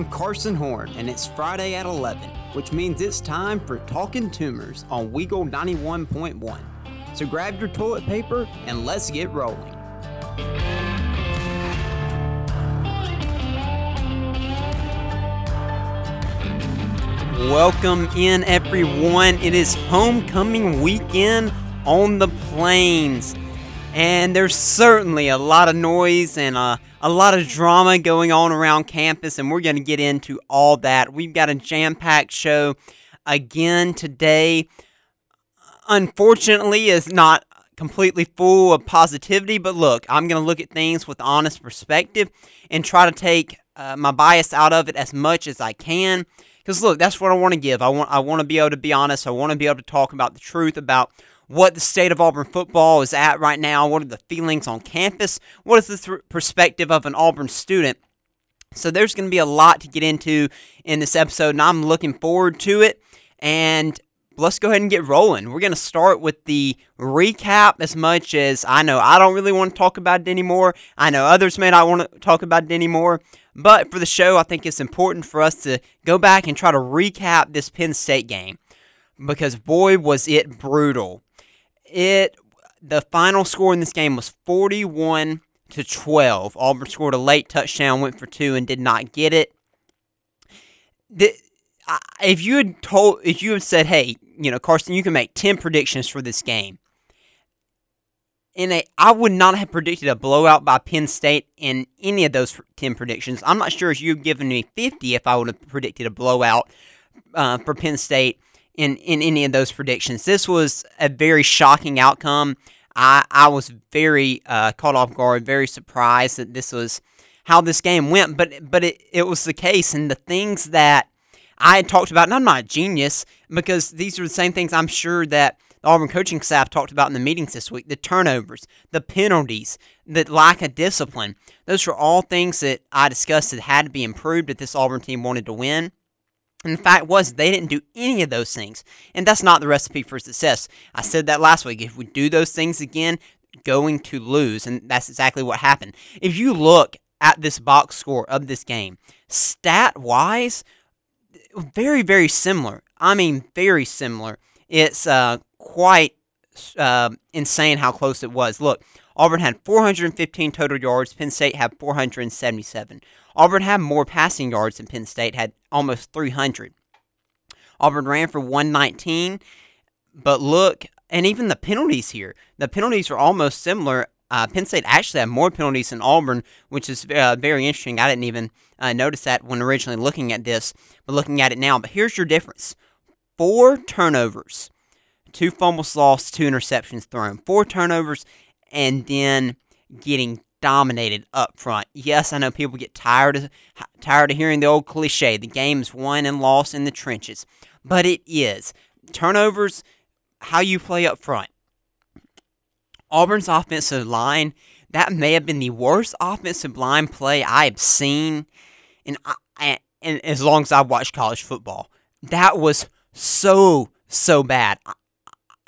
I'm Carson Horn, and it's Friday at 11, which means it's time for Talking Toomers on Weagle 91.1. So grab your toilet paper and let's get rolling. Welcome in, everyone. It is homecoming weekend on the plains, and there's certainly a lot of noise and a, a lot of drama going on around campus, and we're going to get into all that. We've got a jam packed show again today. Unfortunately, it's not completely full of positivity, but look, I'm going to look at things with honest perspective and try to take uh, my bias out of it as much as I can. Because look, that's what I want to give. I want I want to be able to be honest. I want to be able to talk about the truth about what the state of Auburn football is at right now. What are the feelings on campus? What is the th- perspective of an Auburn student? So there's going to be a lot to get into in this episode, and I'm looking forward to it. And let's go ahead and get rolling. We're going to start with the recap as much as I know I don't really want to talk about it anymore. I know others may not want to talk about it anymore. But for the show, I think it's important for us to go back and try to recap this Penn State game because boy was it brutal. It the final score in this game was 41 to 12. Auburn scored a late touchdown, went for two, and did not get it. The, if you had told, if you had said, "Hey, you know, Carson, you can make 10 predictions for this game," in a, I would not have predicted a blowout by Penn State in any of those 10 predictions. I'm not sure if you've given me 50 if I would have predicted a blowout uh, for Penn State in, in any of those predictions. This was a very shocking outcome. I, I was very uh, caught off guard, very surprised that this was how this game went, but but it, it was the case. And the things that I had talked about, and I'm not a genius because these are the same things I'm sure that the Auburn coaching staff talked about in the meetings this week the turnovers, the penalties, the lack of discipline. Those were all things that I discussed that had to be improved if this Auburn team wanted to win. And the fact was, they didn't do any of those things. And that's not the recipe for success. I said that last week. If we do those things again, going to lose. And that's exactly what happened. If you look at this box score of this game, stat wise, very, very similar. I mean, very similar. It's uh, quite uh, insane how close it was. Look, Auburn had 415 total yards. Penn State had 477. Auburn had more passing yards than Penn State had almost 300. Auburn ran for 119, but look, and even the penalties here. The penalties are almost similar. Uh, Penn State actually had more penalties than Auburn, which is uh, very interesting. I didn't even uh, notice that when originally looking at this, but looking at it now. But here's your difference four turnovers two fumbles lost, two interceptions thrown, four turnovers, and then getting dominated up front. Yes, I know people get tired of tired of hearing the old cliche, the game's won and lost in the trenches. But it is. Turnovers, how you play up front. Auburn's offensive line, that may have been the worst offensive line play I have seen in, uh, in as long as I've watched college football. That was so so bad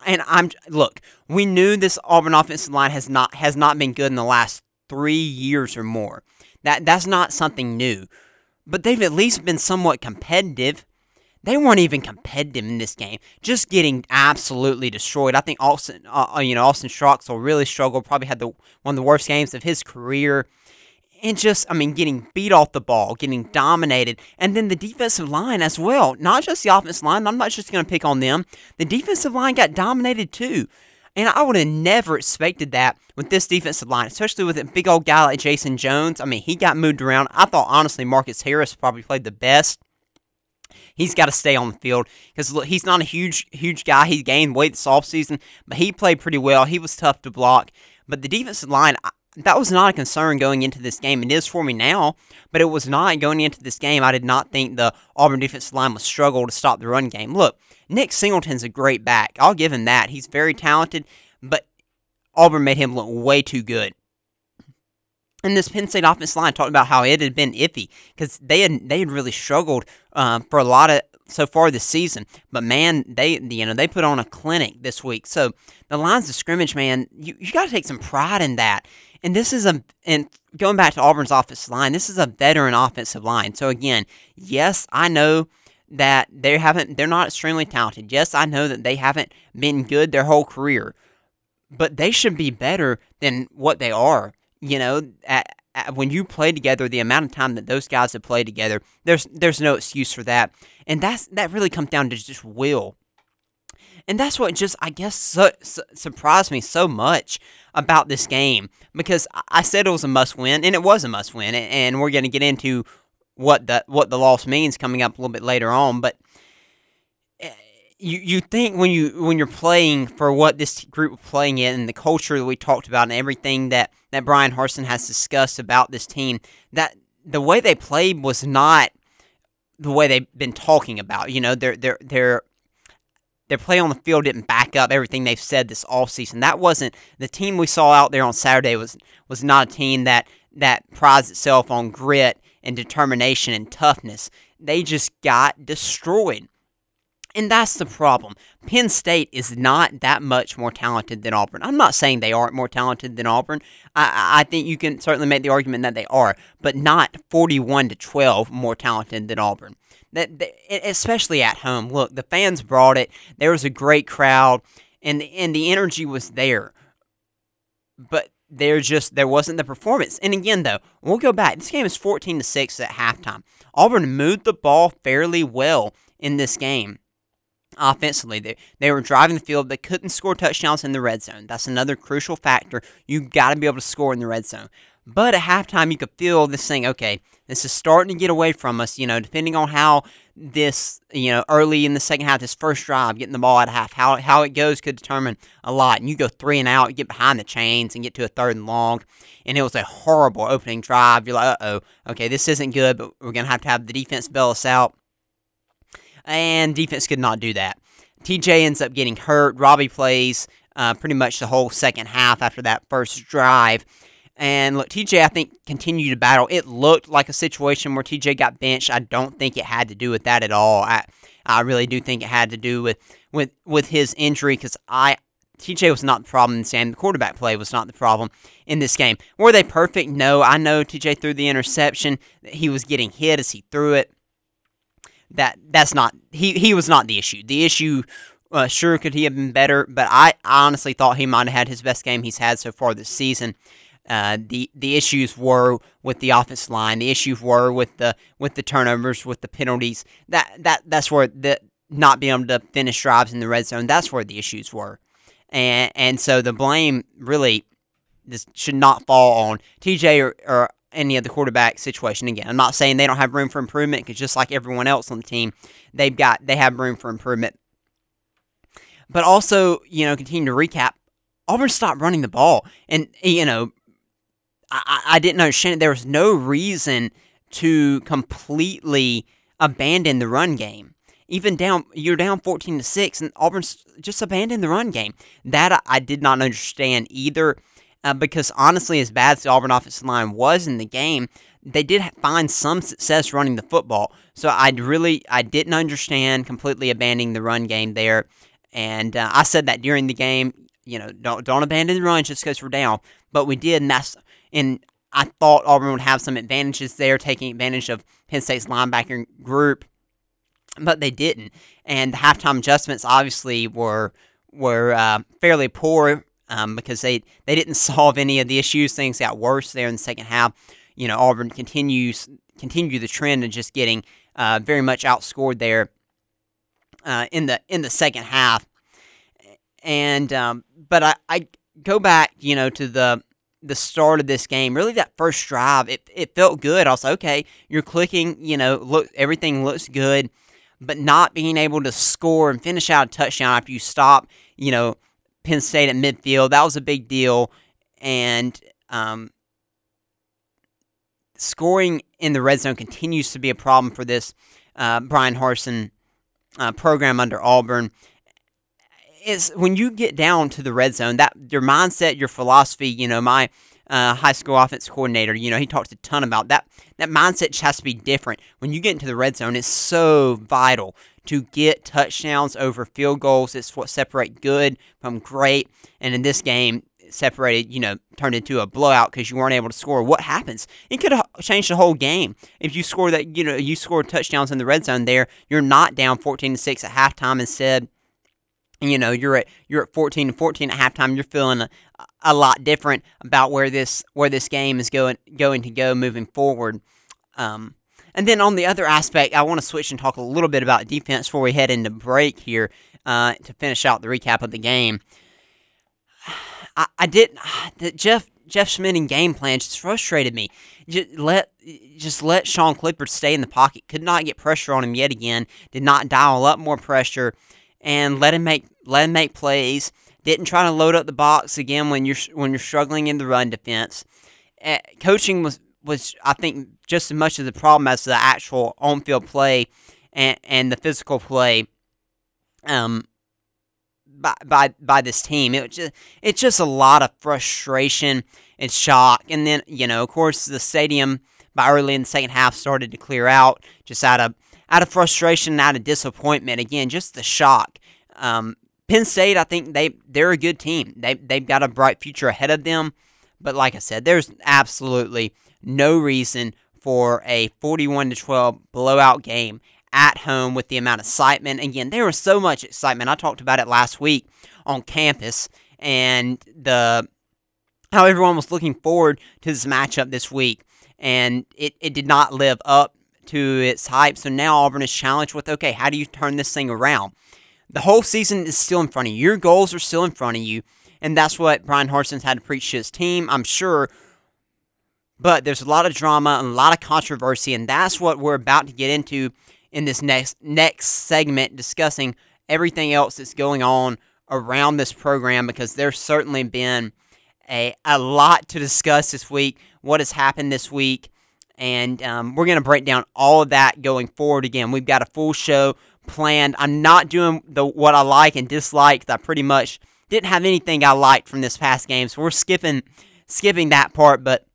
and I'm look, we knew this Auburn offensive line has not has not been good in the last three years or more. That that's not something new, but they've at least been somewhat competitive. They weren't even competitive in this game, just getting absolutely destroyed. I think Austin, uh, uh you know, Austin Troxell really struggled. Probably had the one of the worst games of his career and just, I mean, getting beat off the ball, getting dominated, and then the defensive line as well. Not just the offensive line. I'm not just going to pick on them. The defensive line got dominated too. And I would have never expected that with this defensive line, especially with a big old guy like Jayson Jones. I mean, he got moved around. I thought, honestly, Marcus Harris probably played the best. He's got to stay on the field because he's not a huge, huge guy. He gained weight this offseason, but he played pretty well. He was tough to block. But the defensive line, that was not a concern going into this game. It is for me now, but it was not going into this game. I did not think the Auburn defensive line would struggle to stop the run game. Look, Nick Singleton's a great back. I'll give him that. He's very talented, but Auburn made him look way too good. And this Penn State offensive line talked about how it had been iffy because they had they had really struggled um, for a lot of so far this season. But man, they you know they put on a clinic this week. So the lines of scrimmage, man, you, you got to take some pride in that. And this is a and going back to Auburn's offensive line, this is a veteran offensive line. So again, yes, I know that they haven't they're not extremely talented. Yes, I know that they haven't been good their whole career. But they should be better than what they are. You know, at, at, when you play together, the amount of time that those guys have played together, there's there's no excuse for that. And that's that really comes down to just will. And that's what just, I guess, su- su- surprised me so much about this game because I said it was a must win, and it was a must win. And we're going to get into what the what the loss means coming up a little bit later on. But eh, you you think when you when you're playing for what this group is playing in and the culture that we talked about and everything that that Bryan Harsin has discussed about this team that the way they played was not the way they've been talking about. You know, they're they're they're their play on the field didn't back up everything they've said this all season. That wasn't the team we saw out there on Saturday was was not a team that that prides itself on grit and determination and toughness. They just got destroyed. And that's the problem. Penn State is not that much more talented than Auburn. I'm not saying they aren't more talented than Auburn. I, I think you can certainly make the argument that they are, but not 41 to 12 more talented than Auburn that, especially at home. Look, the fans brought it. There was a great crowd, and and the energy was there. But there just there wasn't the performance. And again, though, we'll go back. This game is 14 to six at halftime. Auburn moved the ball fairly well in this game. Offensively, they, they were driving the field. They couldn't score touchdowns in the red zone. That's another crucial factor. You got to be able to score in the red zone. But at halftime, you could feel this thing, okay, this is starting to get away from us, you know, depending on how this, you know, early in the second half, this first drive, getting the ball at half, how, how it goes could determine a lot. And you go three and out, get behind the chains and get to a third and long. And it was a horrible opening drive. You're like, uh oh, okay, this isn't good, but we're going to have to have the defense bail us out. And defense could not do that. TJ ends up getting hurt. Robbie plays uh, pretty much the whole second half after that first drive. And look, TJ, I think, continued to battle. It looked like a situation where TJ got benched. I don't think it had to do with that at all. I, I really do think it had to do with with with his injury because I TJ was not the problem in Sam. The quarterback play was not the problem in this game. Were they perfect? No. I know TJ threw the interception. He was getting hit as he threw it. That that's not he he was not the issue. The issue uh, sure could he have been better, but I honestly thought he might have had his best game he's had so far this season. Uh, the the issues were with the offense line. The issues were with the with the turnovers, with the penalties. That that that's where the not being able to finish drives in the red zone. That's where the issues were, and and so the blame really this should not fall on TJ or, or any of the quarterback situation. Again, I'm not saying they don't have room for improvement because just like everyone else on the team, they've got they have room for improvement. But also, you know, continue to recap. Auburn stopped running the ball, and you know, I, I didn't understand. There was no reason to completely abandon the run game. Even down, you're down 14 to 6, and Auburn just abandoned the run game. That I, I did not understand either, uh, because honestly, as bad as the Auburn offensive line was in the game, they did find some success running the football. So I really, I didn't understand completely abandoning the run game there. And uh, I said that during the game, you know, don't don't abandon the run just because we're down. But we did, and that's and I thought Auburn would have some advantages there, taking advantage of Penn State's linebacker group, but they didn't. And the halftime adjustments obviously were were uh, fairly poor um, because they they didn't solve any of the issues. Things got worse there in the second half. You know, Auburn continues continue the trend of just getting uh, very much outscored there uh, in the in the second half. And um, but I, I go back, you know, to the the start of this game, really that first drive, it, it felt good. I was like, okay, you're clicking, you know, look, everything looks good, but not being able to score and finish out a touchdown after you stop, you know, Penn State at midfield, that was a big deal. And um, scoring in the red zone continues to be a problem for this uh, Bryan Harsin uh, program under Auburn is when you get down to the red zone, that your mindset, your philosophy, you know, my uh, high school offense coordinator. You know, he talks a ton about that. That mindset has to be different. When you get into the red zone, it's so vital to get touchdowns over field goals. It's what separate good from great. And in this game, separated, you know, turned into a blowout because you weren't able to score. What happens? It could have changed the whole game. If you score that, you know, you score touchdowns in the red zone there, you're not down 14 to 6 at halftime. Instead, you know, you're at you're at 14 to 14 at halftime. You're feeling a, a lot different about where this where this game is going going to go moving forward. Um, and then on the other aspect, I want to switch and talk a little bit about defense before we head into break here uh, to finish out the recap of the game. I, I didn't. Jeff Jeff Schmedding game plan just frustrated me. Just let just let Sean Clifford stay in the pocket. Could not get pressure on him yet again. Did not dial up more pressure, and let him make let him make plays. Didn't try to load up the box again when you're when you're struggling in the run defense. Uh, coaching was was I think just as much of the problem as the actual on field play and and the physical play. Um, by by by this team, it just it's just a lot of frustration and shock, and then you know, of course, the stadium by early in the second half started to clear out, just out of out of frustration, out of disappointment. Again, just the shock. Um, Penn State, I think they they're a good team. They they've got a bright future ahead of them. But like I said, there's absolutely no reason for a 41 to 12 blowout game at home with the amount of excitement. Again, there was so much excitement. I talked about it last week on campus and the how everyone was looking forward to this matchup this week. And it, it did not live up to its hype. So now Auburn is challenged with okay, how do you turn this thing around? The whole season is still in front of you. Your goals are still in front of you. And that's what Bryan Harsin's had to preach to his team. I'm sure but there's a lot of drama and a lot of controversy, and that's what we're about to get into in this next next segment, discussing everything else that's going on around this program because there's certainly been a, a lot to discuss this week, what has happened this week, and um, we're going to break down all of that going forward. Again, we've got a full show planned. I'm not doing the what I like and dislike. I pretty much didn't have anything I liked from this past game, so we're skipping skipping that part, but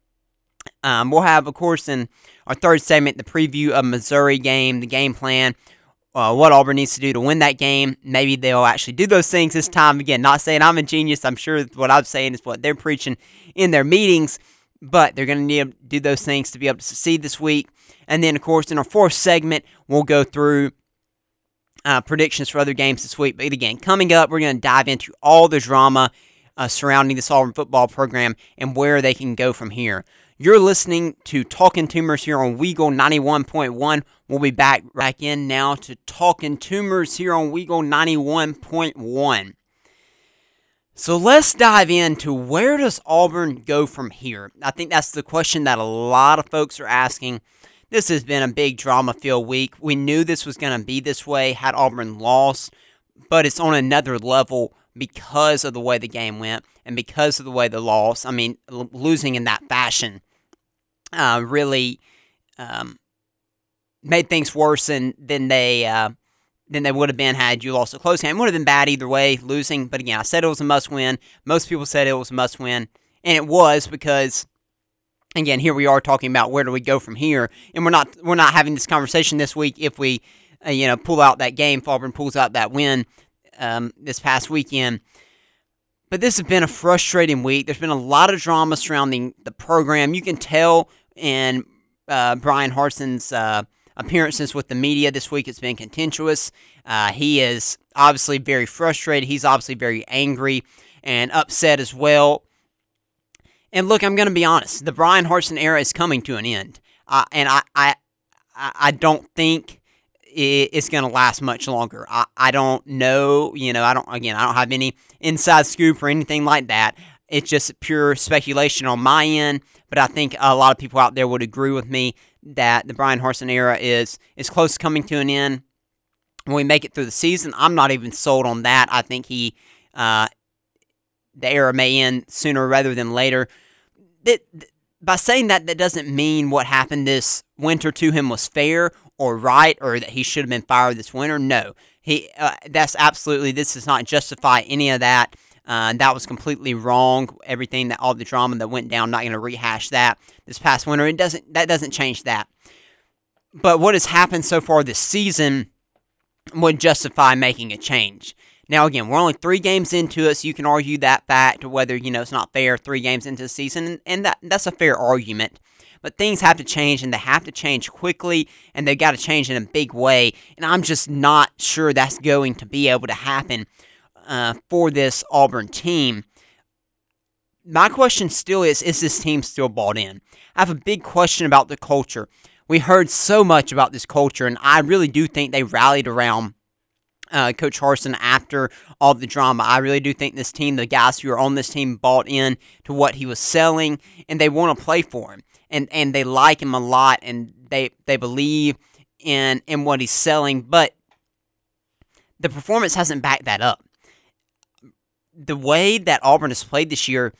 um, we'll have, of course, in our third segment, the preview of Missouri game, the game plan, uh, what Auburn needs to do to win that game. Maybe they'll actually do those things this time. Again, not saying I'm a genius. I'm sure what I'm saying is what they're preaching in their meetings, but they're going to need to do those things to be able to succeed this week. And then, of course, in our fourth segment, we'll go through uh, predictions for other games this week. But again, coming up, we're going to dive into all the drama uh, surrounding the Auburn football program and where they can go from here. You're listening to Talking Toomers here on Weagle 91.1. We'll be back back in now to Talking Toomers here on Weagle 91.1. So let's dive into where does Auburn go from here? I think that's the question that a lot of folks are asking. This has been a big drama filled week. We knew this was going to be this way had Auburn lost, but it's on another level because of the way the game went and because of the way the loss. I mean, l- losing in that fashion uh, really um, made things worse than than they uh, than they would have been had you lost a close game. It would have been bad either way, losing. But again, I said it was a must win. Most people said it was a must win, and it was because again, here we are talking about where do we go from here, and we're not we're not having this conversation this week if we uh, you know pull out that game. Auburn pulls out that win um, this past weekend. But this has been a frustrating week. There's been a lot of drama surrounding the program. You can tell in uh, Bryan Harsin's uh, appearances with the media this week, it's been contentious. Uh, he is obviously very frustrated. He's obviously very angry and upset as well. And look, I'm going to be honest. The Bryan Harsin era is coming to an end, uh, and I, I, I don't think it's going to last much longer. I, I don't know. You know, I don't, again, I don't have any inside scoop or anything like that. It's just pure speculation on my end, but I think a lot of people out there would agree with me that the Bryan Harsin era is is close to coming to an end. When we make it through the season, I'm not even sold on that. I think he, uh, the era may end sooner rather than later. That, by saying that, that doesn't mean what happened this winter to him was fair or right or that he should have been fired this winter. No, he uh, that's absolutely this does not justify any of that. Uh, that was completely wrong. Everything that all the drama that went down, not going to rehash that this past winter. It doesn't that doesn't change that. But what has happened so far this season would justify making a change. Now, again, we're only three games into it, so you can argue that fact, whether you know it's not fair three games into the season, and that that's a fair argument. But things have to change, and they have to change quickly, and they've got to change in a big way. And I'm just not sure that's going to be able to happen uh, for this Auburn team. My question still is: Is this team still bought in? I have a big question about the culture. We heard so much about this culture, and I really do think they rallied around uh, Coach Harsin after all the drama. I really do think this team, the guys who are on this team, bought in to what he was selling, and they want to play for him, and and they like him a lot, and they they believe in in what he's selling, but the performance hasn't backed that up. The way that Auburn has played this year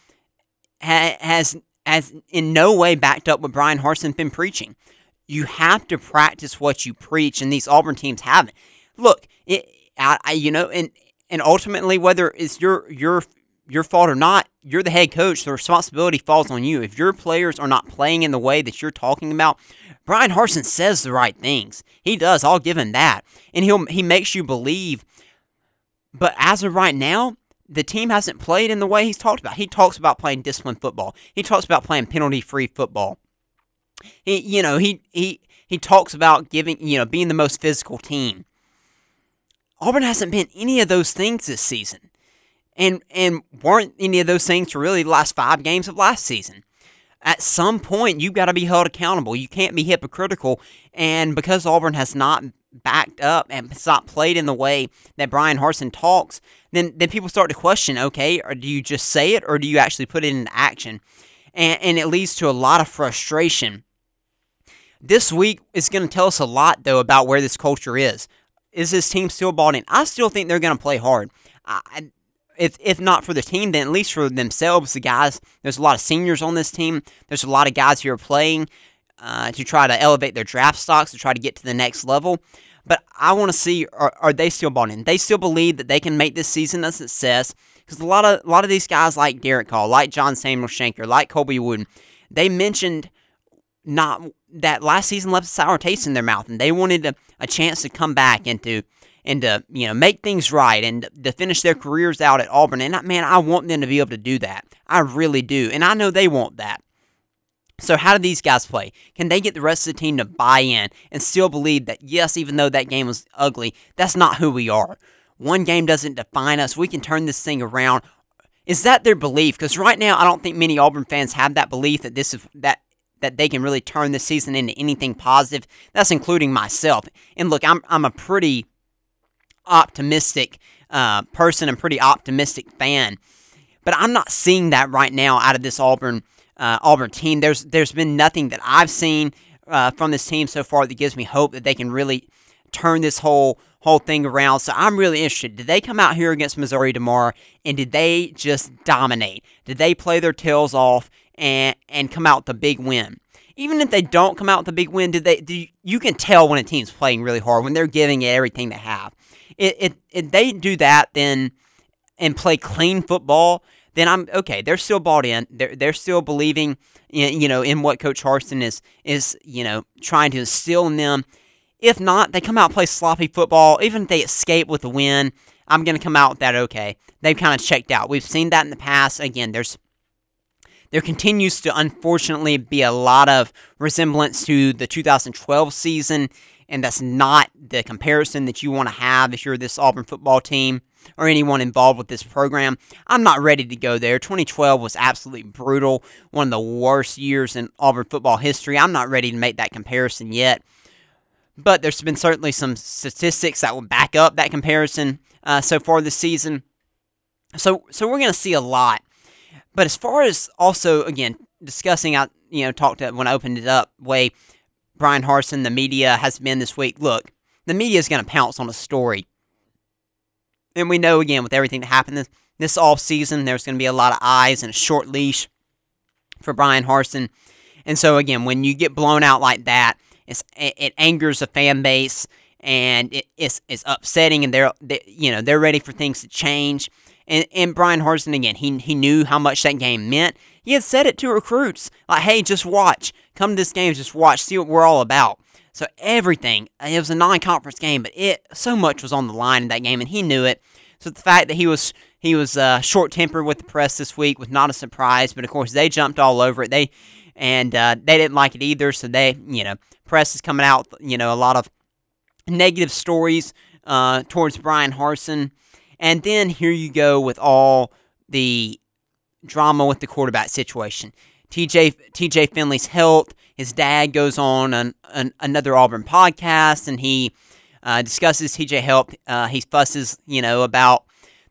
ha- has has in no way backed up what Bryan Harsin's been preaching. You have to practice what you preach, and these Auburn teams haven't. Look, it, I, I, you know, and and ultimately, whether it's your your your fault or not, you're the head coach. The responsibility falls on you. If your players are not playing in the way that you're talking about, Bryan Harsin says the right things. He does. I'll give him that, and he'll he makes you believe. But as of right now, the team hasn't played in the way he's talked about. He talks about playing disciplined football. He talks about playing penalty-free football. He, you know, he he he talks about giving, you know, being the most physical team. Auburn hasn't been any of those things this season. And and weren't any of those things for really the last five games of last season. At some point, you've got to be held accountable. You can't be hypocritical. And because Auburn has not backed up and not played in the way that Bryan Harsin talks, then then people start to question, okay, or do you just say it or do you actually put it into action? And, and it leads to a lot of frustration. This week is going to tell us a lot, though, about where this culture is. Is this team still bought in? I still think they're going to play hard. I, if, if not for the team, then at least for themselves, the guys. There's a lot of seniors on this team. There's a lot of guys who are playing uh, to try to elevate their draft stocks, to try to get to the next level. But I want to see are, are they still bought in? They still believe that they can make this season a success because a lot of a lot of these guys like Derick Hall, like John Samuel Shenker, like Colby Wooden, they mentioned not that last season left a sour taste in their mouth, and they wanted a, a chance to come back and to and to you know make things right and to finish their careers out at Auburn. And man, I want them to be able to do that. I really do, and I know they want that. So how do these guys play? Can they get the rest of the team to buy in and still believe that yes, even though that game was ugly, that's not who we are. One game doesn't define us. We can turn this thing around. Is that their belief? Because right now, I don't think many Auburn fans have that belief that this is that that they can really turn this season into anything positive. That's including myself. And look, I'm I'm a pretty optimistic uh, person and pretty optimistic fan, but I'm not seeing that right now out of this Auburn uh, Auburn team. There's there's been nothing that I've seen uh, from this team so far that gives me hope that they can really turn this whole whole thing around. So I'm really interested. Did they come out here against Missouri tomorrow and did they just dominate? Did they play their tails off and and come out the big win. Even if they don't come out the big win, did they? Do you, you, can tell when a team's playing really hard when they're giving it everything they have. If, if they do that, then and play clean football, then I'm okay. They're still bought in. They're they're still believing, in, you know, in what Coach Harsin is is you know trying to instill in them. If not, they come out play sloppy football. Even if they escape with a win, I'm going to come out with that okay. They've kind of checked out. We've seen that in the past. Again, there's there continues to unfortunately be a lot of resemblance to the 2012 season, and that's not the comparison that you want to have if you're this Auburn football team or anyone involved with this program. I'm not ready to go there. 2012 was absolutely brutal, one of the worst years in Auburn football history. I'm not ready to make that comparison yet. But there's been certainly some statistics that will back up that comparison uh, so far this season. So, so we're going to see a lot but as far as also again discussing, I you know talked to, when I opened it up way Bryan Harsin, the media has been this week. Look, the media is going to pounce on a story, and we know again with everything that happened this this off season, there's going to be a lot of eyes and a short leash for Bryan Harsin, and so again, when you get blown out like that, it, it angers the fan base and it, it's, it's upsetting, and they're they, you know they're ready for things to change And, and Bryan Harsin, again, he, he knew how much that game meant. He had said it to recruits like, hey, just watch. Come to this game, just watch, see what we're all about. So everything, it was a non conference game, but it so much was on the line in that game, and he knew it. So the fact that he was he was uh, short tempered with the press this week was not a surprise. But of course, they jumped all over it. They and uh, they didn't like it either. So they, you know, press is coming out. You know, a lot of negative stories uh, towards Bryan Harsin. And then here you go with all the drama with the quarterback situation. TJ TJ Finley's health. His dad goes on an, an, another Auburn podcast and he uh, discusses TJ health. Uh, he fusses, you know, about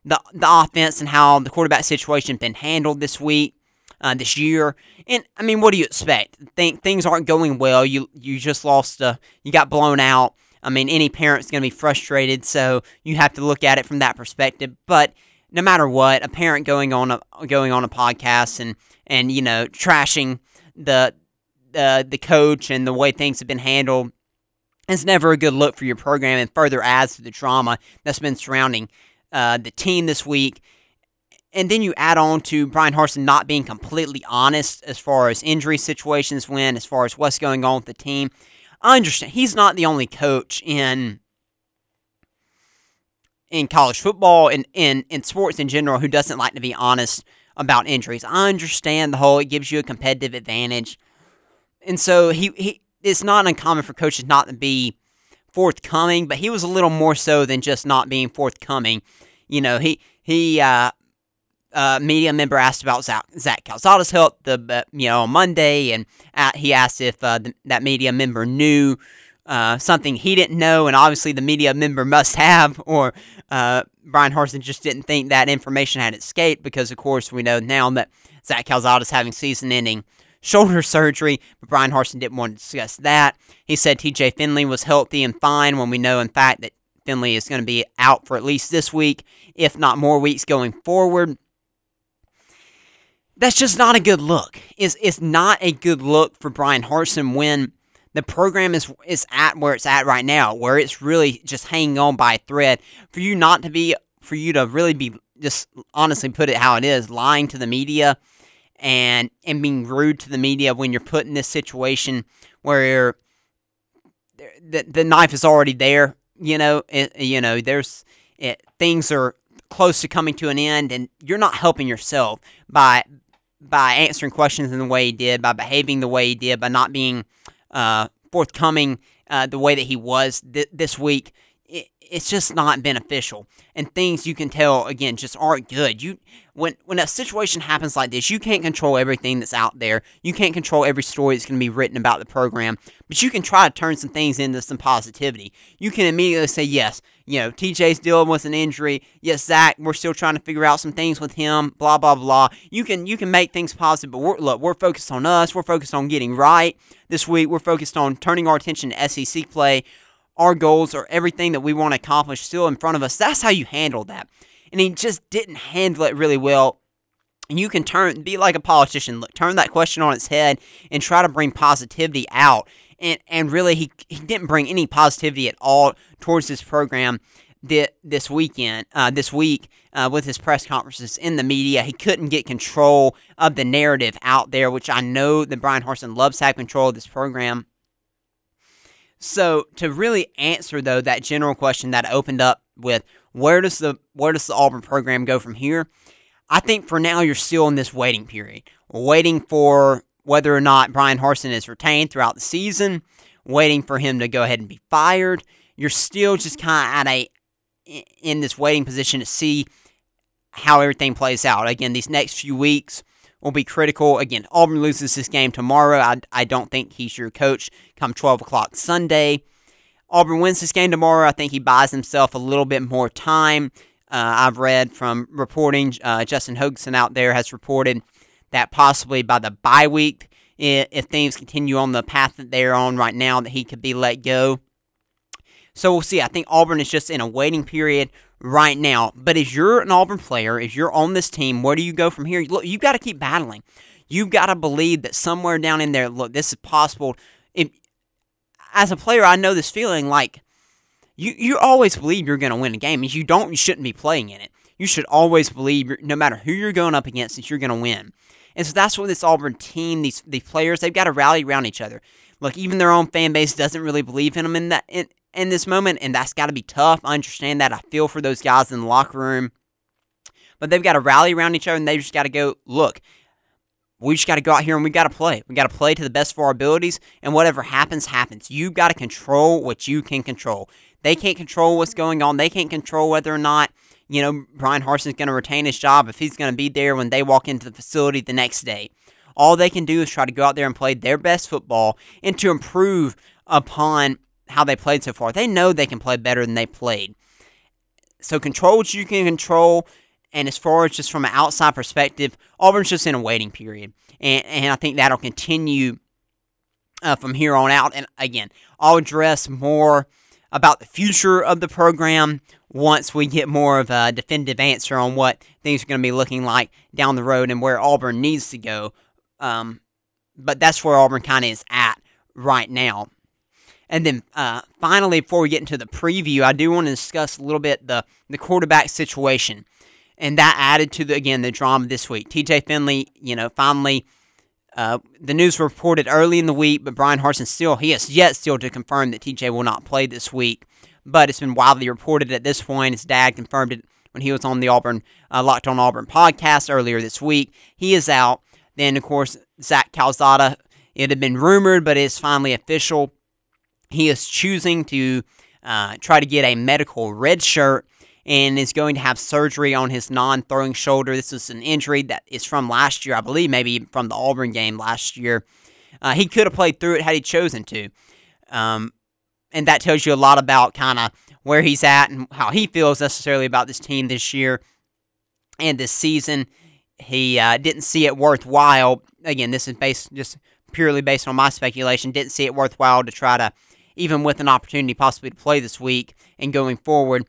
the the offense and how the quarterback situation been handled this week, uh, this year. And I mean, what do you expect? Think things aren't going well. You you just lost. Uh, you got blown out. I mean, any parent's going to be frustrated, so you have to look at it from that perspective. But no matter what, a parent going on a going on a podcast and and you know trashing the the the coach and the way things have been handled is never a good look for your program and further adds to the drama that's been surrounding uh, the team this week. And then you add on to Bryan Harsin not being completely honest as far as injury situations went, as far as what's going on with the team. I understand he's not the only coach in in college football and in, in sports in general who doesn't like to be honest about injuries. I understand the whole it gives you a competitive advantage. And so he, he it's not uncommon for coaches not to be forthcoming, but he was a little more so than just not being forthcoming. You know, he he uh, uh, media member asked about Zach, Zach Calzada's health the uh, you know on Monday, and uh, he asked if uh, the, that media member knew uh, something he didn't know, and obviously the media member must have, or uh, Bryan Harsin just didn't think that information had escaped because, of course, we know now that Zach Calzada is having season-ending shoulder surgery, but Bryan Harsin didn't want to discuss that. He said TJ Finley was healthy and fine when we know, in fact, that Finley is going to be out for at least this week, if not more weeks going forward. That's just not a good look. It's, it's not a good look for Bryan Harsin when the program is is at where it's at right now, where it's really just hanging on by a thread. For you not to be, for you to really be, just honestly put it how it is, lying to the media and and being rude to the media when you're put in this situation where the the knife is already there. You know, it, you know, there's it, things are close to coming to an end, and you're not helping yourself by by answering questions in the way he did, by behaving the way he did, by not being forthcoming uh, the way that he was th- this week it's just not beneficial. And things you can tell again just aren't good. You when when a situation happens like this you can't control everything that's out there. You can't control every story that's going to be written about the program but you can try to turn some things into some positivity. You can immediately say yes you know tj's dealing with an injury. Yes zach we're still trying to figure out some things with him blah blah blah. You can you can make things positive but we're, look we're focused on us. We're focused on getting right this week. We're focused on turning our attention to sec play our goals or everything that we want to accomplish still in front of us. That's how you handle that. And he just didn't handle it really well. And you can turn, be like a politician, look, turn that question on its head and try to bring positivity out. And, and really, he, he didn't bring any positivity at all towards this program this weekend, uh, this week, uh, with his press conferences in the media. He couldn't get control of the narrative out there, which I know that Bryan Harsin loves to have control of this program. So to really answer though that general question that I opened up with where does the where does the Auburn program go from here? I think for now you're still in this waiting period. waiting for whether or not Bryan Harsin is retained throughout the season, waiting for him to go ahead and be fired. You're still just kind of at a in this waiting position to see how everything plays out. Again, these next few weeks will be critical. Again, Auburn loses this game tomorrow. I, I don't think he's your coach come 12 o'clock Sunday. Auburn wins this game tomorrow. I think he buys himself a little bit more time. Uh, I've read from reporting, uh, Justin Hokanson out there has reported that possibly by the bye week, if things continue on the path that they're on right now, that he could be let go. So we'll see. I think Auburn is just in a waiting period right now. But if you're an Auburn player, if you're on this team, where do you go from here? Look, you've got to keep battling. You've got to believe that somewhere down in there, look, this is possible. If, as a player, I know this feeling like you, you always believe you're going to win a game. If you don't, you shouldn't be playing in it. you should always believe, no matter who you're going up against, that you're going to win. And so that's what this Auburn team, these these players, they've got to rally around each other. Look, even their own fan base doesn't really believe in them in that in, in this moment, and that's got to be tough. I understand that. I feel for those guys in the locker room, but they've got to rally around each other, and they just got to go. Look, we just got to go out here and we got to play. We got to play to the best of our abilities, and whatever happens, happens. You've got to control what you can control. They can't control what's going on. They can't control whether or not you know, Bryan Harsin's going to retain his job if he's going to be there when they walk into the facility the next day. All they can do is try to go out there and play their best football and to improve upon how they played so far. They know they can play better than they played. So control what you can control. And as far as just from an outside perspective, Auburn's just in a waiting period. And, and I think that'll continue uh, from here on out. And again, I'll address more about the future of the program once we get more of a definitive answer on what things are going to be looking like down the road and where Auburn needs to go. Um, but that's where Auburn kind of is at right now. And then uh, finally, before we get into the preview, I do want to discuss a little bit the, the quarterback situation. And that added to, the again, the drama this week. TJ Finley, you know, finally, uh, the news reported early in the week, but Bryan Harsin still, he has yet still to confirm that TJ will not play this week but it's been widely reported at this point. His dad confirmed it when he was on the Auburn uh, Locked On Auburn podcast earlier this week. He is out. Then, of course, Zach Calzada. It had been rumored, but it's finally official. He is choosing to uh, try to get a medical red shirt and is going to have surgery on his non-throwing shoulder. This is an injury that is from last year, I believe, maybe from the Auburn game last year. Uh, he could have played through it had he chosen to. Um, and that tells you a lot about kind of where he's at and how he feels necessarily about this team this year and this season. He uh, didn't see it worthwhile. Again, this is based just purely based on my speculation. Didn't see it worthwhile to try to, even with an opportunity possibly to play this week and going forward,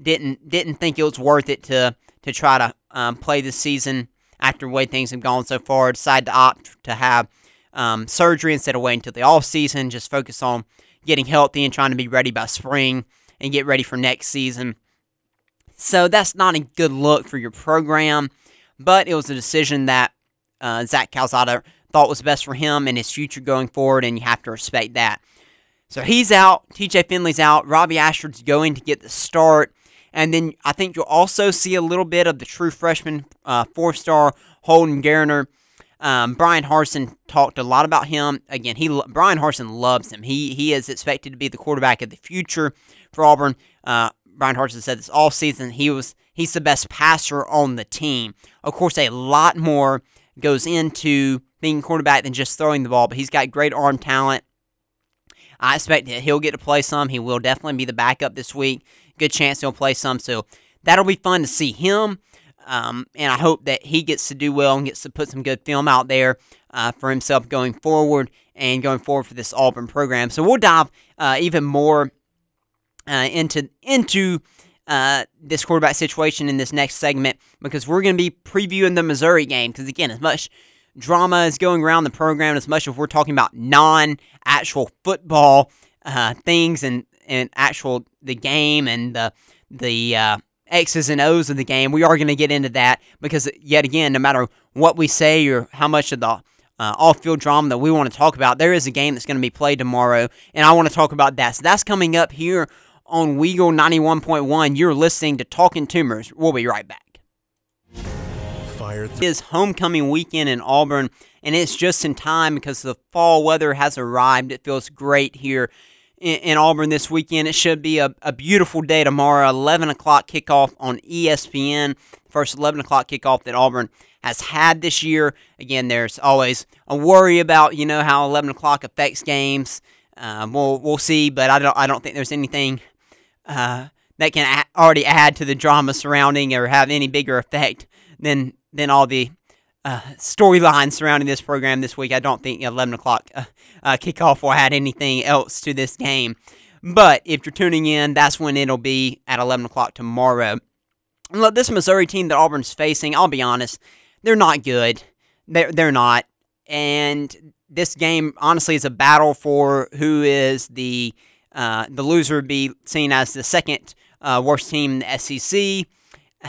didn't didn't think it was worth it to to try to um, play this season after the way things have gone so far. Decided to opt to have um, surgery instead of waiting until the off season. Just focus on getting healthy and trying to be ready by spring and get ready for next season. So that's not a good look for your program, but it was a decision that uh, Zach Calzada thought was best for him and his future going forward, and you have to respect that. So he's out. TJ Finley's out. Robbie Ashford's going to get the start. And then I think you'll also see a little bit of the true freshman uh, four star Holden Geriner um, Bryan Harsin talked a lot about him. Again, he Bryan Harsin loves him. He he is expected to be the quarterback of the future for Auburn. Uh, Bryan Harsin said this all season. He was he's the best passer on the team. Of course, a lot more goes into being quarterback than just throwing the ball, but he's got great arm talent. I expect that he'll get to play some. He will definitely be the backup this week. Good chance he'll play some. So that'll be fun to see him. Um, and I hope that he gets to do well and gets to put some good film out there uh, for himself going forward and going forward for this Auburn program. So we'll dive uh, even more uh, into into uh, this quarterback situation in this next segment because we're going to be previewing the Missouri game. Because again, as much drama is going around the program, as much as we're talking about non-actual football uh, things and and actual the game and the the uh, X's and O's of the game. We are going to get into that because, yet again, no matter what we say or how much of the uh, off field drama that we want to talk about, there is a game that's going to be played tomorrow, and I want to talk about that. So that's coming up here on Weagle 91.1. You're listening to Talking Toomers. We'll be right back. Fire th- is homecoming weekend in Auburn, and it's just in time because the fall weather has arrived. It feels great here in, in Auburn this weekend. It should be a, a beautiful day tomorrow. 11 o'clock kickoff on ESPN. First 11 o'clock kickoff that Auburn has had this year. Again, there's always a worry about you know how 11 o'clock affects games. Um, we'll we'll see, but I don't I don't think there's anything uh, that can a- already add to the drama surrounding or have any bigger effect than than all the uh, storyline surrounding this program this week. I don't think 11 o'clock uh, uh, kickoff will add anything else to this game. But if you're tuning in, that's when it'll be at 11 o'clock tomorrow. Look, this Missouri team that Auburn's facing, I'll be honest, they're not good. They're, they're not. And this game, honestly, is a battle for who is the uh, the loser would be seen as the second uh, worst team in the SEC.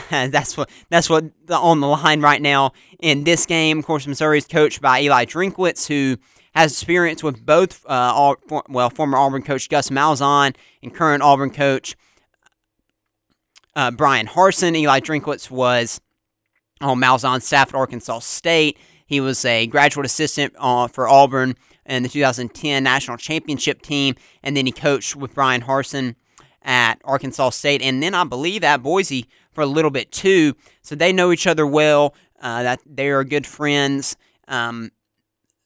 that's what that's what on the line right now in this game. Of course, Missouri is coached by Eli Drinkwitz, who has experience with both, uh, all, well, former Auburn coach Gus Malzahn and current Auburn coach uh, Bryan Harsin. Eli Drinkwitz was on Malzahn's staff at Arkansas State. He was a graduate assistant uh, for Auburn in the 2010 national championship team, and then he coached with Bryan Harsin at Arkansas State, and then I believe at Boise for a little bit too. So they know each other well. Uh, that they are good friends. Um,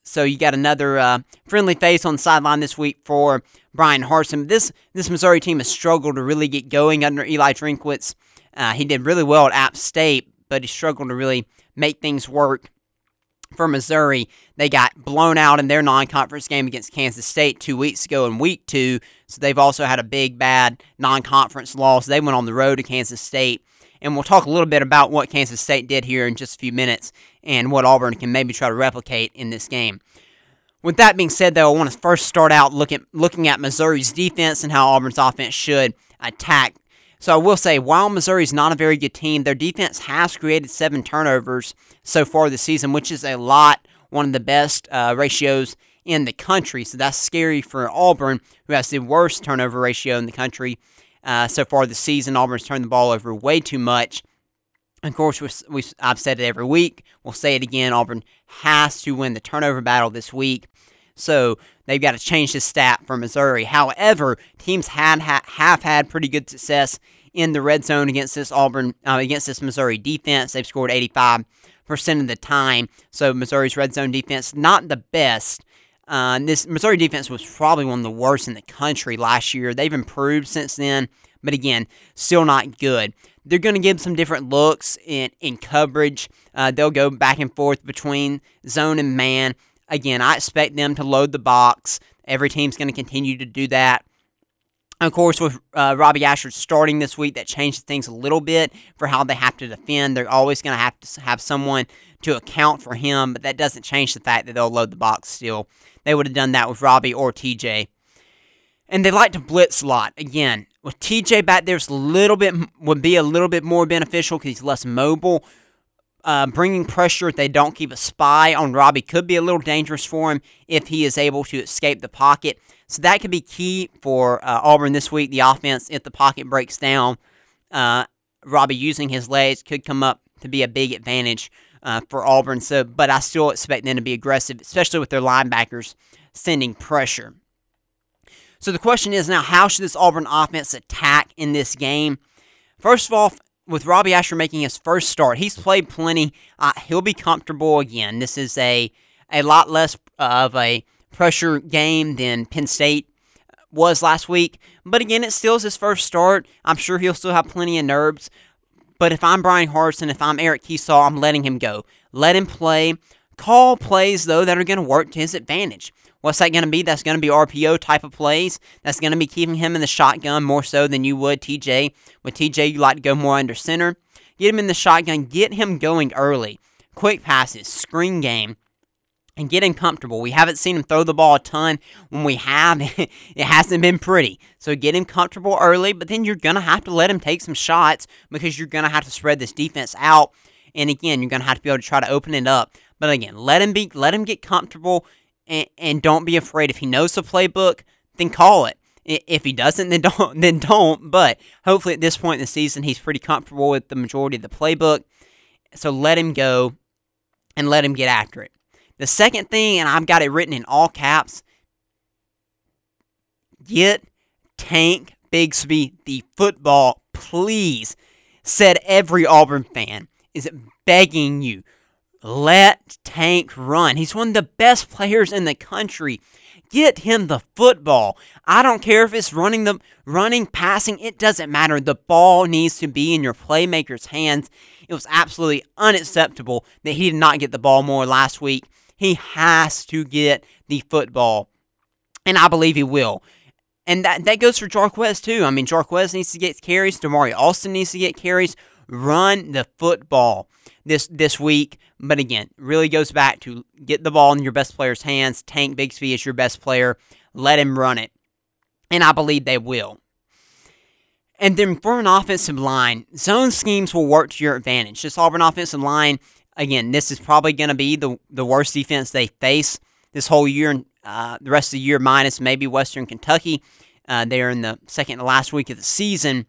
so you got another uh, friendly face on the sideline this week for Bryan Harsin. This this Missouri team has struggled to really get going under Eli Drinkwitz. Uh, he did really well at App State, but he struggled to really make things work for Missouri. They got blown out in their non-conference game against Kansas State two weeks ago in week two. So they've also had a big bad non-conference loss. They went on the road to Kansas State. And we'll talk a little bit about what Kansas State did here in just a few minutes and what Auburn can maybe try to replicate in this game. With that being said, though, I want to first start out looking looking at Missouri's defense and how Auburn's offense should attack. So I will say, while Missouri's not a very good team, their defense has created seven turnovers so far this season, which is a lot, one of the best uh, ratios in the country. So that's scary for Auburn, who has the worst turnover ratio in the country uh, so far this season. Auburn's turned the ball over way too much. Of course, we, we, I've said it every week. We'll say it again. Auburn has to win the turnover battle this week. So they've got to change this stat for Missouri. However, teams had ha- have had pretty good success in the red zone against this Auburn uh, against this Missouri defense. They've scored 85 percent of the time. So Missouri's red zone defense not the best. Uh, this Missouri defense was probably one of the worst in the country last year. They've improved since then, but again, still not good. They're going to give some different looks in in coverage. Uh, they'll go back and forth between zone and man. Again, I expect them to load the box. Every team's going to continue to do that. Of course, with uh, Robbie Ashford starting this week, that changes things a little bit for how they have to defend. They're always going to have to have someone to account for him, but that doesn't change the fact that they'll load the box still. They would have done that with Robbie or TJ. And they like to blitz a lot. Again, with TJ back there's a little bit would be a little bit more beneficial because he's less mobile. Uh, bringing pressure if they don't keep a spy on Robbie could be a little dangerous for him if he is able to escape the pocket. So that could be key for uh, Auburn this week. The offense, if the pocket breaks down, uh, Robbie using his legs could come up to be a big advantage uh, for Auburn. So, but I still expect them to be aggressive, especially with their linebackers sending pressure. So the question is now, how should this Auburn offense attack in this game? First of all, with Robbie Ashford making his first start, he's played plenty. Uh, he'll be comfortable again. This is a a lot less of a pressure game than Penn State was last week. But again, it still is his first start. I'm sure he'll still have plenty of nerves. But if I'm Bryan Harsin, if I'm Eric Kiesau, I'm letting him go. Let him play. Call plays, though, that are going to work to his advantage. What's that going to be? That's going to be RPO type of plays. That's going to be keeping him in the shotgun more so than you would TJ. With TJ, you like to go more under center. Get him in the shotgun. Get him going early. Quick passes, screen game, and get him comfortable. We haven't seen him throw the ball a ton. When we have, it hasn't been pretty. So get him comfortable early, but then you're going to have to let him take some shots because you're going to have to spread this defense out. And again, you're going to have to be able to try to open it up. But again, let him be let him get comfortable and, and don't be afraid. If he knows the playbook, then call it. If he doesn't, then don't. Then don't. But hopefully, at this point in the season, he's pretty comfortable with the majority of the playbook. So let him go, and let him get after it. The second thing, and I've got it written in all caps: get Tank Bigsby the football, please. Said every Auburn fan is it begging you let Tank run. He's one of the best players in the country. Get him the football. I don't care if it's running the running, passing, it doesn't matter. The ball needs to be in your playmaker's hands. It was absolutely unacceptable that he did not get the ball more last week. He has to get the football. And I believe he will. And that, that goes for Jarquez too. I mean, Jarquez needs to get carries. Damari Alston needs to get carries. Run the football this this week. But again, really goes back to get the ball in your best player's hands. Tank Bigsby is your best player. Let him run it. And I believe they will. And then for an offensive line, zone schemes will work to your advantage. This Auburn offensive line, again, this is probably going to be the, the worst defense they face this whole year, uh, the rest of the year, minus maybe Western Kentucky. Uh, they're in the second to last week of the season.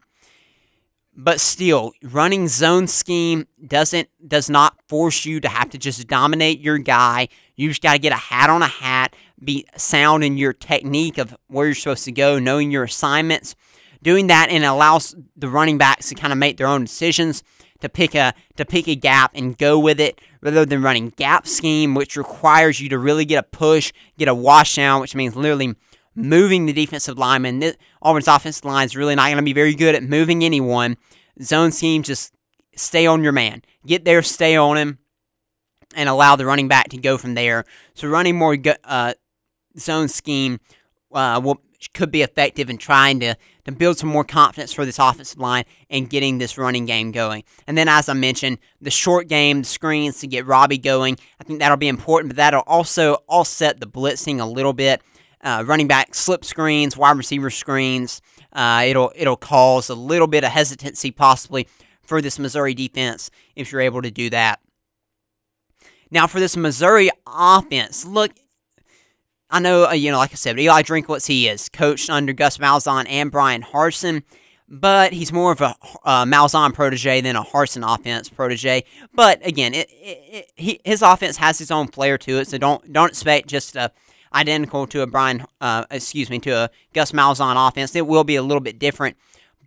But still, running zone scheme doesn't does not force you to have to just dominate your guy. You just got to get a hat on a hat, be sound in your technique of where you're supposed to go, knowing your assignments doing that and allows the running backs to kind of make their own decisions to pick a to pick a gap and go with it rather than running gap scheme which requires you to really get a push get a wash down which means literally moving the defensive lineman. This, auburn's offensive line is really not going to be very good at moving anyone. Zone scheme just stay on your man. Get there stay on him and allow the running back to go from there. So running more uh, zone scheme uh, will could be effective in trying to, to build some more confidence for this offensive line and getting this running game going. And then, as I mentioned, the short game, the screens to get Robbie going. I think that'll be important, but that'll also offset the blitzing a little bit. Uh, running back slip screens, wide receiver screens. Uh, it'll it'll cause a little bit of hesitancy possibly for this Missouri defense if you're able to do that. Now for this Missouri offense, look, I know, uh, you know, like I said, Eli Drinkwitz, he is coached under Gus Malzahn and Bryan Harsin, but he's more of a uh, Malzahn protege than a Harsin offense protege. But again, it, it, it, his offense has his own flair to it, so don't don't expect just a identical to a Bryan, uh, excuse me, to a Gus Malzahn offense. It will be a little bit different,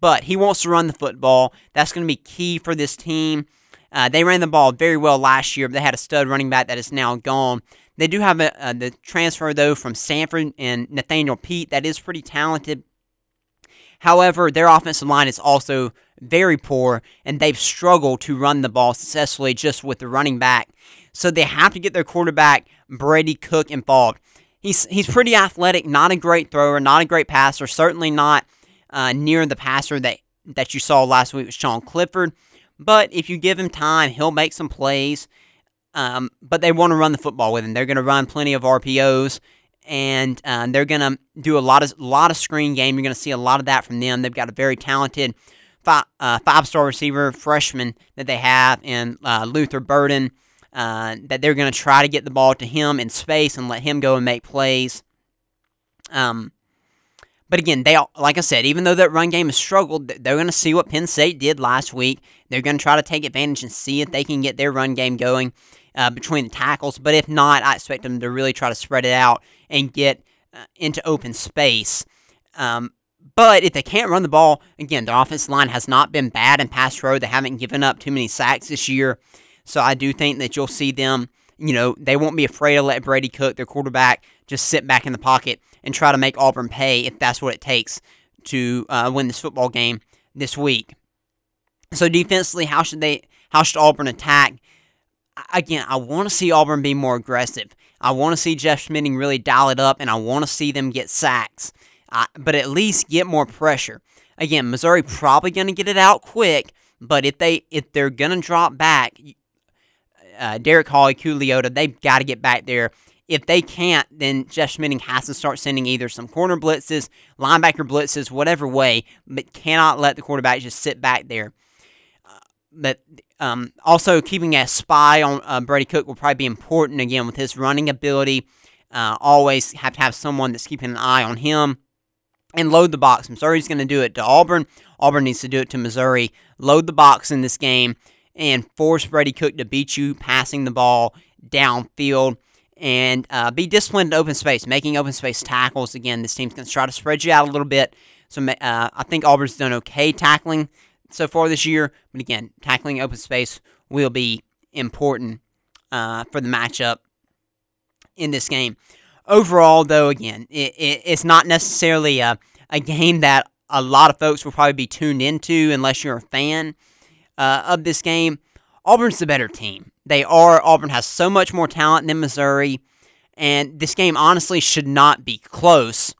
but he wants to run the football. That's going to be key for this team. Uh, they ran the ball very well last year, but they had a stud running back that is now gone. They do have a, uh, the transfer, though, from Stanford and Nathaniel Peat. That is pretty talented. However, their offensive line is also very poor, and they've struggled to run the ball successfully just with the running back. So they have to get their quarterback, Brady Cook, involved. He's, he's pretty athletic, not a great thrower, not a great passer, certainly not uh, near the passer that, that you saw last week with Sean Clifford. But if you give him time, he'll make some plays. Um, but they want to run the football with him. They're going to run plenty of RPOs, and uh, they're going to do a lot of lot of screen game. You're going to see a lot of that from them. They've got a very talented five, uh, five star receiver freshman that they have in uh, Luther Burden. Uh, that they're going to try to get the ball to him in space and let him go and make plays. Um, but again, they like I said, even though that run game has struggled, they're going to see what Penn State did last week. They're going to try to take advantage and see if they can get their run game going uh, between the tackles. But if not, I expect them to really try to spread it out and get uh, into open space. Um, but if they can't run the ball, again, the offensive line has not been bad in pass pro. They haven't given up too many sacks this year. So I do think that you'll see them, you know, they won't be afraid to let Brady Cook, their quarterback, just sit back in the pocket and try to make Auburn pay if that's what it takes to uh, win this football game this week. So defensively, how should they? How should Auburn attack? Again, I want to see Auburn be more aggressive. I want to see Jeff Schmedding really dial it up, and I want to see them get sacks, but at least get more pressure. Again, Missouri probably going to get it out quick, but if they if they're going to drop back, uh, Derick Hall, Leota, they've got to get back there. If they can't, then Jeff Schmedding has to start sending either some corner blitzes, linebacker blitzes, whatever way, but cannot let the quarterback just sit back there. Uh, but um, also, keeping a spy on uh, Brady Cook will probably be important again with his running ability. Uh, always have to have someone that's keeping an eye on him and load the box. Missouri's going to do it to Auburn. Auburn needs to do it to Missouri. Load the box in this game and force Brady Cook to beat you passing the ball downfield and uh, be disciplined in open space, making open space tackles. Again, this team's going to try to spread you out a little bit. So uh, I think Auburn's done okay tackling so far this year. But again, tackling open space will be important uh, for the matchup in this game. Overall, though, again, it, it, it's not necessarily a, a game that a lot of folks will probably be tuned into unless you're a fan uh, of this game. Auburn's the better team. They are. Auburn has so much more talent than Missouri, and this game honestly should not be close.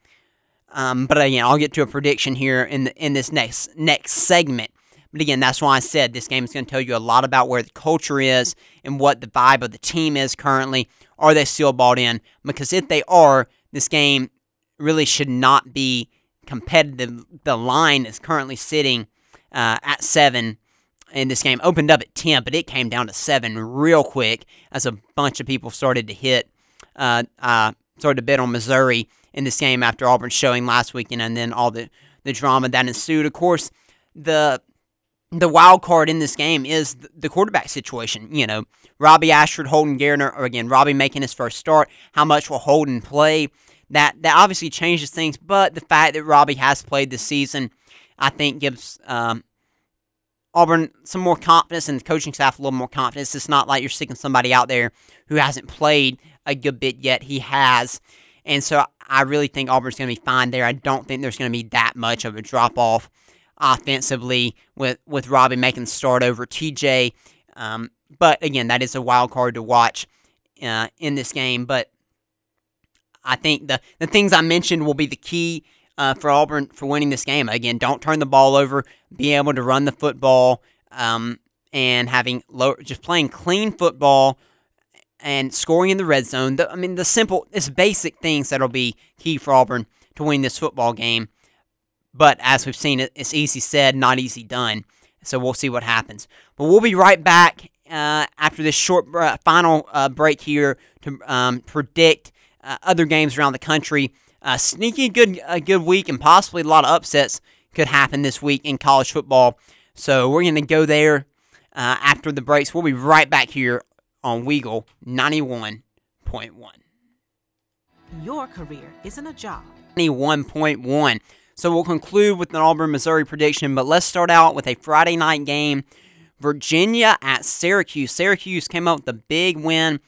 Um, but again, I'll get to a prediction here in the, in this next next segment. But again, that's why I said this game is going to tell you a lot about where the culture is and what the vibe of the team is currently. Are they still bought in? Because if they are, this game really should not be competitive the line is currently sitting uh, at seven in this game. Opened up at ten, but it came down to seven real quick as a bunch of people started to hit, uh, uh, started to bet on Missouri in this game after Auburn's showing last weekend, and then all the the drama that ensued. Of course, the the wild card in this game is the quarterback situation. You know, Robbie Ashford, Holden Geriner, or again, Robbie making his first start. How much will Holden play? That that obviously changes things, but the fact that Robbie has played this season, I think, gives um, Auburn some more confidence and the coaching staff a little more confidence. It's not like you're sticking somebody out there who hasn't played a good bit yet. He has. And so I really think Auburn's going to be fine there. I don't think there's going to be that much of a drop off offensively with, with Robbie making the start over TJ. Um, but again, that is a wild card to watch uh, in this game. But I think the, the things I mentioned will be the key uh, for Auburn for winning this game. Again, don't turn the ball over, be able to run the football, um, and having low, just playing clean football and scoring in the red zone. The, I mean, the simple, it's basic things that'll be key for Auburn to win this football game. But as we've seen, it's easy said, not easy done. So we'll see what happens. But we'll be right back uh, after this short uh, final uh, break here to um, predict uh, other games around the country. Uh, sneaky good, a good week, and possibly a lot of upsets could happen this week in college football. So we're going to go there uh, after the breaks. We'll be right back here on Weagle 91.1. Your career isn't a job. 91.1. So we'll conclude with an Auburn, Missouri prediction, but let's start out with a Friday night game. Virginia at Syracuse. Syracuse came up with a big win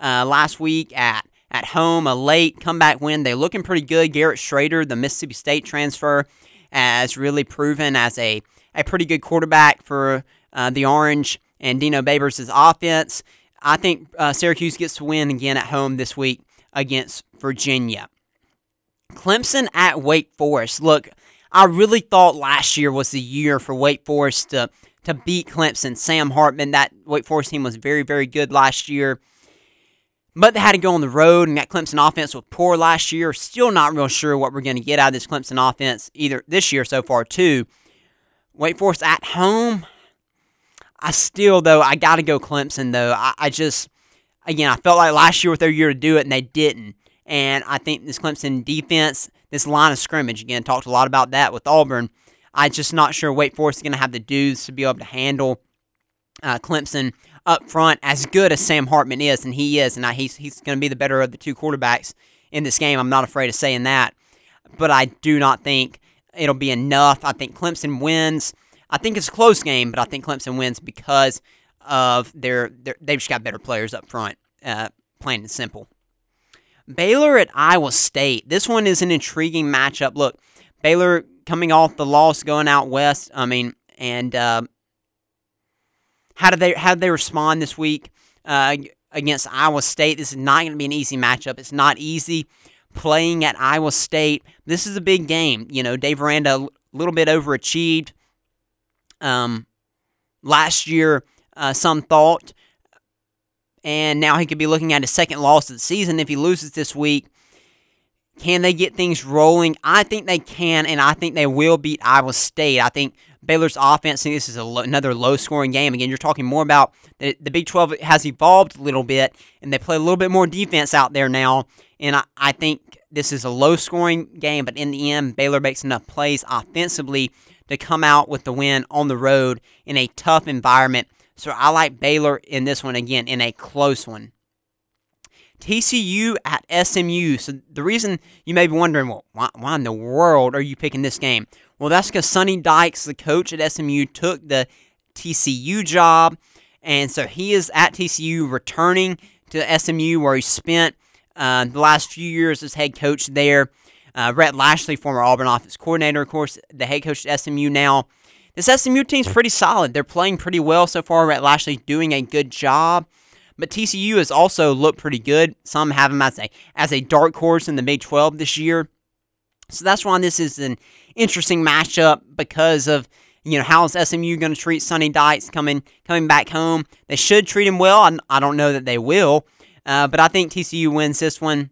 uh, last week at at home, a late comeback win. They're looking pretty good. Garrett Shrader, the Mississippi State transfer, has really proven as a, a pretty good quarterback for uh, the Orange and Dino Babers' offense. I think uh, Syracuse gets to win again at home this week against Virginia. Clemson at Wake Forest. Look, I really thought last year was the year for Wake Forest to, to beat Clemson. Sam Hartman, that Wake Forest team was very, very good last year. But they had to go on the road, and that Clemson offense was poor last year. Still not real sure what we're going to get out of this Clemson offense either this year so far, too. Wake Forest at home. I still, though, I got to go Clemson, though. I, I just, again, I felt like last year was their year to do it, and they didn't. And I think this Clemson defense, this line of scrimmage, again, talked a lot about that with Auburn. I'm just not sure Wake Forest is going to have the dudes to be able to handle uh, Clemson up front, as good as Sam Hartman is, and he is, and I, he's, he's going to be the better of the two quarterbacks in this game. I'm not afraid of saying that. But I do not think it'll be enough. I think Clemson wins. I think it's a close game, but I think Clemson wins because of their, their they've just got better players up front, uh, plain and simple. Baylor at Iowa State. This one is an intriguing matchup. Look, Baylor coming off the loss going out west. I mean, and uh, how did they how did they respond this week uh, against Iowa State? This is not going to be an easy matchup. It's not easy playing at Iowa State. This is a big game. You know, Dave Aranda a little bit overachieved. Um, last year, uh, some thought, and now he could be looking at his second loss of the season if he loses this week. Can they get things rolling? I think they can, and I think they will beat Iowa State. I think Baylor's offense, this is lo- another low scoring game. Again, you're talking more about the, the Big 12 has evolved a little bit, and they play a little bit more defense out there now. And I, I think this is a low scoring game, but in the end, Baylor makes enough plays offensively to come out with the win on the road in a tough environment. So I like Baylor in this one again, in a close one. TCU at SMU. So the reason you may be wondering, well, why, why in the world are you picking this game? Well, that's because Sonny Dykes, the coach at SMU, took the TCU job, and so he is at TCU returning to SMU where he spent uh, the last few years as head coach there. Uh, Rhett Lashlee, former Auburn offense coordinator, of course, the head coach at SMU now. This SMU team's pretty solid. They're playing pretty well so far. Rhett Lashlee doing a good job. But TCU has also looked pretty good. Some have them as a as a dark horse in the Big 12 this year. So that's why this is an interesting matchup because of you know how's SMU going to treat Sonny Dykes coming coming back home. They should treat him well. I, I don't know that they will, uh, but I think TCU wins this one.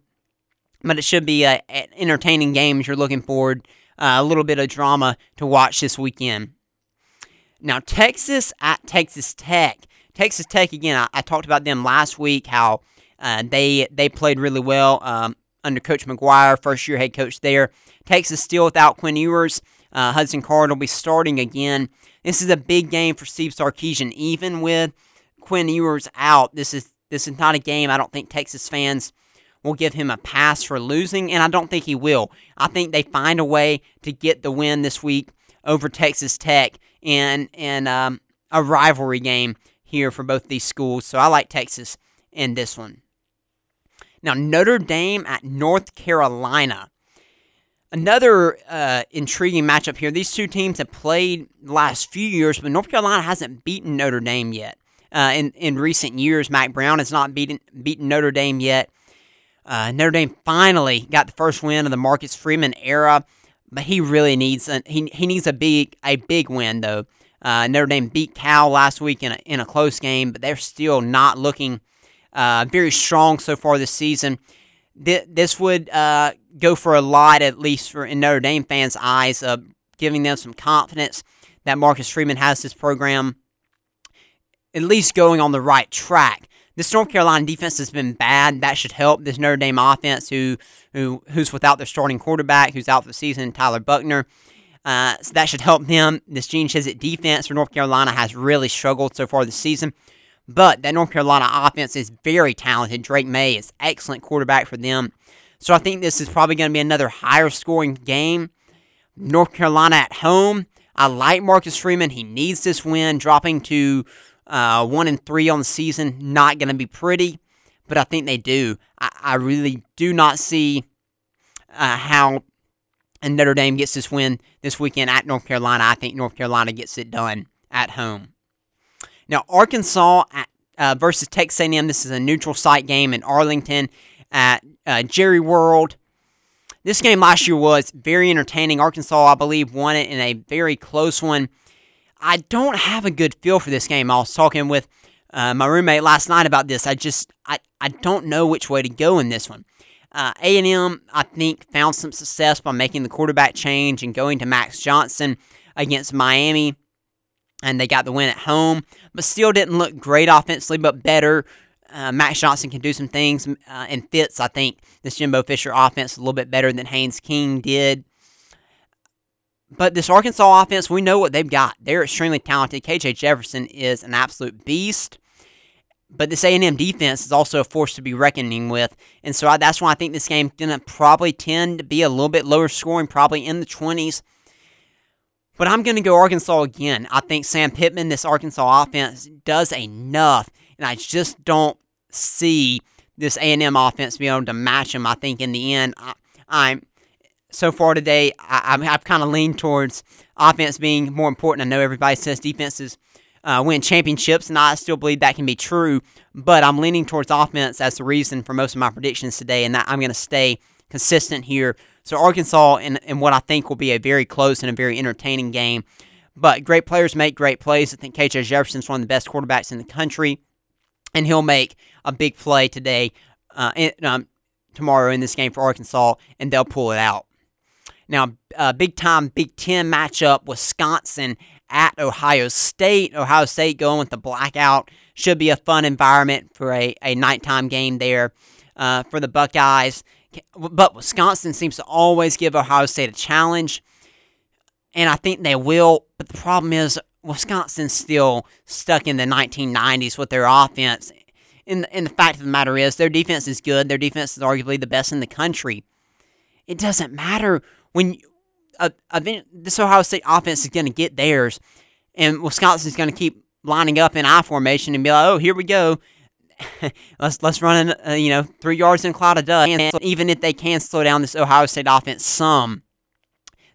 But it should be an entertaining game if you're looking forward uh, a little bit of drama to watch this weekend. Now, Texas at Texas Tech. Texas Tech again. I, I talked about them last week. How uh, they they played really well um, under Coach McGuire, first year head coach there. Texas still without Quinn Ewers. Uh, Hudson Card will be starting again. This is a big game for Steve Sarkisian. Even with Quinn Ewers out, this is this is not a game I don't think Texas fans will give him a pass for losing, and I don't think he will. I think they find a way to get the win this week over Texas Tech in in um, a rivalry game here for both these schools. So I like Texas in this one. Now Notre Dame at North Carolina. Another uh, intriguing matchup here. These two teams have played the last few years, but North Carolina hasn't beaten Notre Dame yet. Uh, in in recent years, Mack Brown has not beaten beaten Notre Dame yet. Uh, Notre Dame finally got the first win of the Marcus Freeman era, but he really needs a, he, he needs a big a big win though. Uh, Notre Dame beat Cal last week in a, in a close game, but they're still not looking uh, very strong so far this season. Th- this would uh, go for a lot, at least for in Notre Dame fans' eyes, of giving them some confidence that Marcus Freeman has this program at least going on the right track. This North Carolina defense has been bad. That should help this Notre Dame offense, who who who's without their starting quarterback, who's out for the season, Tyler Buchner. Uh, so that should help them. This Gene Chizik defense for North Carolina has really struggled so far this season. But that North Carolina offense is very talented. Drake Maye is excellent quarterback for them. So I think this is probably going to be another higher scoring game. North Carolina at home. I like Marcus Freeman. He needs this win. Dropping to uh, one and three on the season, not going to be pretty, but I think they do. I, I really do not see uh, how Notre Dame gets this win this weekend at North Carolina. I think North Carolina gets it done at home. Now, Arkansas at, uh, versus Texas A&M. This is a neutral site game in Arlington at uh, Jerry World. This game last year was very entertaining. Arkansas, I believe, won it in a very close one. I don't have a good feel for this game. I was talking with uh, my roommate last night about this. I just I, I don't know which way to go in this one. Uh, A&M, I think, found some success by making the quarterback change and going to Max Johnson against Miami and they got the win at home, but still didn't look great offensively, but better. Uh, Max Johnson can do some things uh, and fits, I think, this Jimbo Fisher offense a little bit better than Haynes King did. But this Arkansas offense, we know what they've got. They're extremely talented. KJ Jefferson is an absolute beast. But this A&M defense is also a force to be reckoning with. And so I, that's why I think this game's going to probably tend to be a little bit lower scoring, probably in the 20s. But I'm going to go Arkansas again. I think Sam Pittman, this Arkansas offense, does enough, and I just don't see this A&M offense being able to match them. I think in the end, I, am so far today, I, have kind of leaned towards offense being more important. I know everybody says defenses uh, win championships, and I still believe that can be true. But I'm leaning towards offense as the reason for most of my predictions today, and I'm going to stay consistent here so Arkansas in, in what I think will be a very close and a very entertaining game. But great players make great plays. I think KJ Jefferson's one of the best quarterbacks in the country, and he'll make a big play today, uh, in, um, tomorrow in this game for Arkansas, and they'll pull it out. Now, uh, big time Big Ten matchup: Wisconsin at Ohio State. Ohio State going with the blackout should be a fun environment for a, a nighttime game there uh, for the Buckeyes. But Wisconsin seems to always give Ohio State a challenge, and I think they will. But the problem is, Wisconsin's still stuck in the 1990s with their offense. And, and the fact of the matter is, their defense is good. Their defense is arguably the best in the country. It doesn't matter when uh, this Ohio State offense is going to get theirs, and Wisconsin's going to keep lining up in I formation and be like, "Oh, here we go." let's let's run in, uh, you know three yards in a cloud of dust. And even if they can slow down this Ohio State offense some,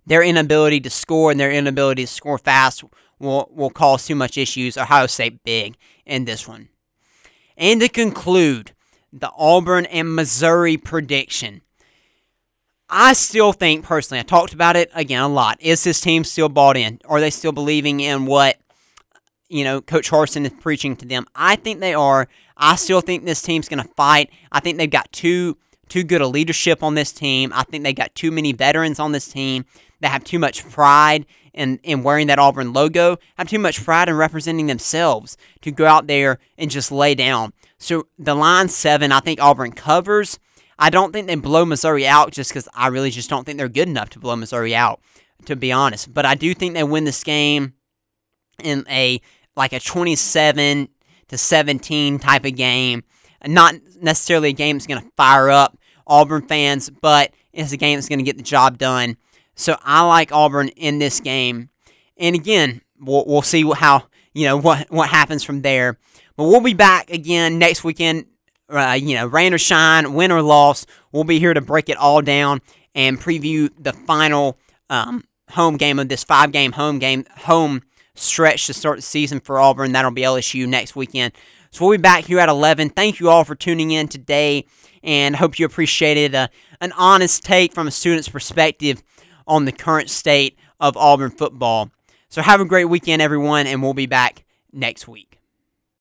their inability to score and their inability to score fast will will cause too much issues. Ohio State big in this one. And to conclude, the Auburn and Missouri prediction. I still think personally, I talked about it again a lot. Is this team still bought in? Are they still believing in what you know Coach Harsin is preaching to them? I think they are. I still think this team's going to fight. I think they've got too too good a leadership on this team. I think they've got too many veterans on this team that have too much pride in, in wearing that Auburn logo, have too much pride in representing themselves to go out there and just lay down. So the line seven, I think Auburn covers. I don't think they blow Missouri out just because I really just don't think they're good enough to blow Missouri out, to be honest. But I do think they win this game in a like a 27 to 17 type of game. Not necessarily a game that's going to fire up Auburn fans, but it's a game that's going to get the job done. So I like Auburn in this game. And again, we'll, we'll see how, you know, what, what happens from there. But we'll be back again next weekend. Uh, you know, rain or shine, win or loss, we'll be here to break it all down and preview the final um, home game of this five game home game home stretch to start the season for Auburn. That'll be LSU next weekend. So we'll be back here at 11. Thank you all for tuning in today and hope you appreciated a, uh, an honest take from a student's perspective on the current state of Auburn football. So have a great weekend, everyone, and we'll be back next week.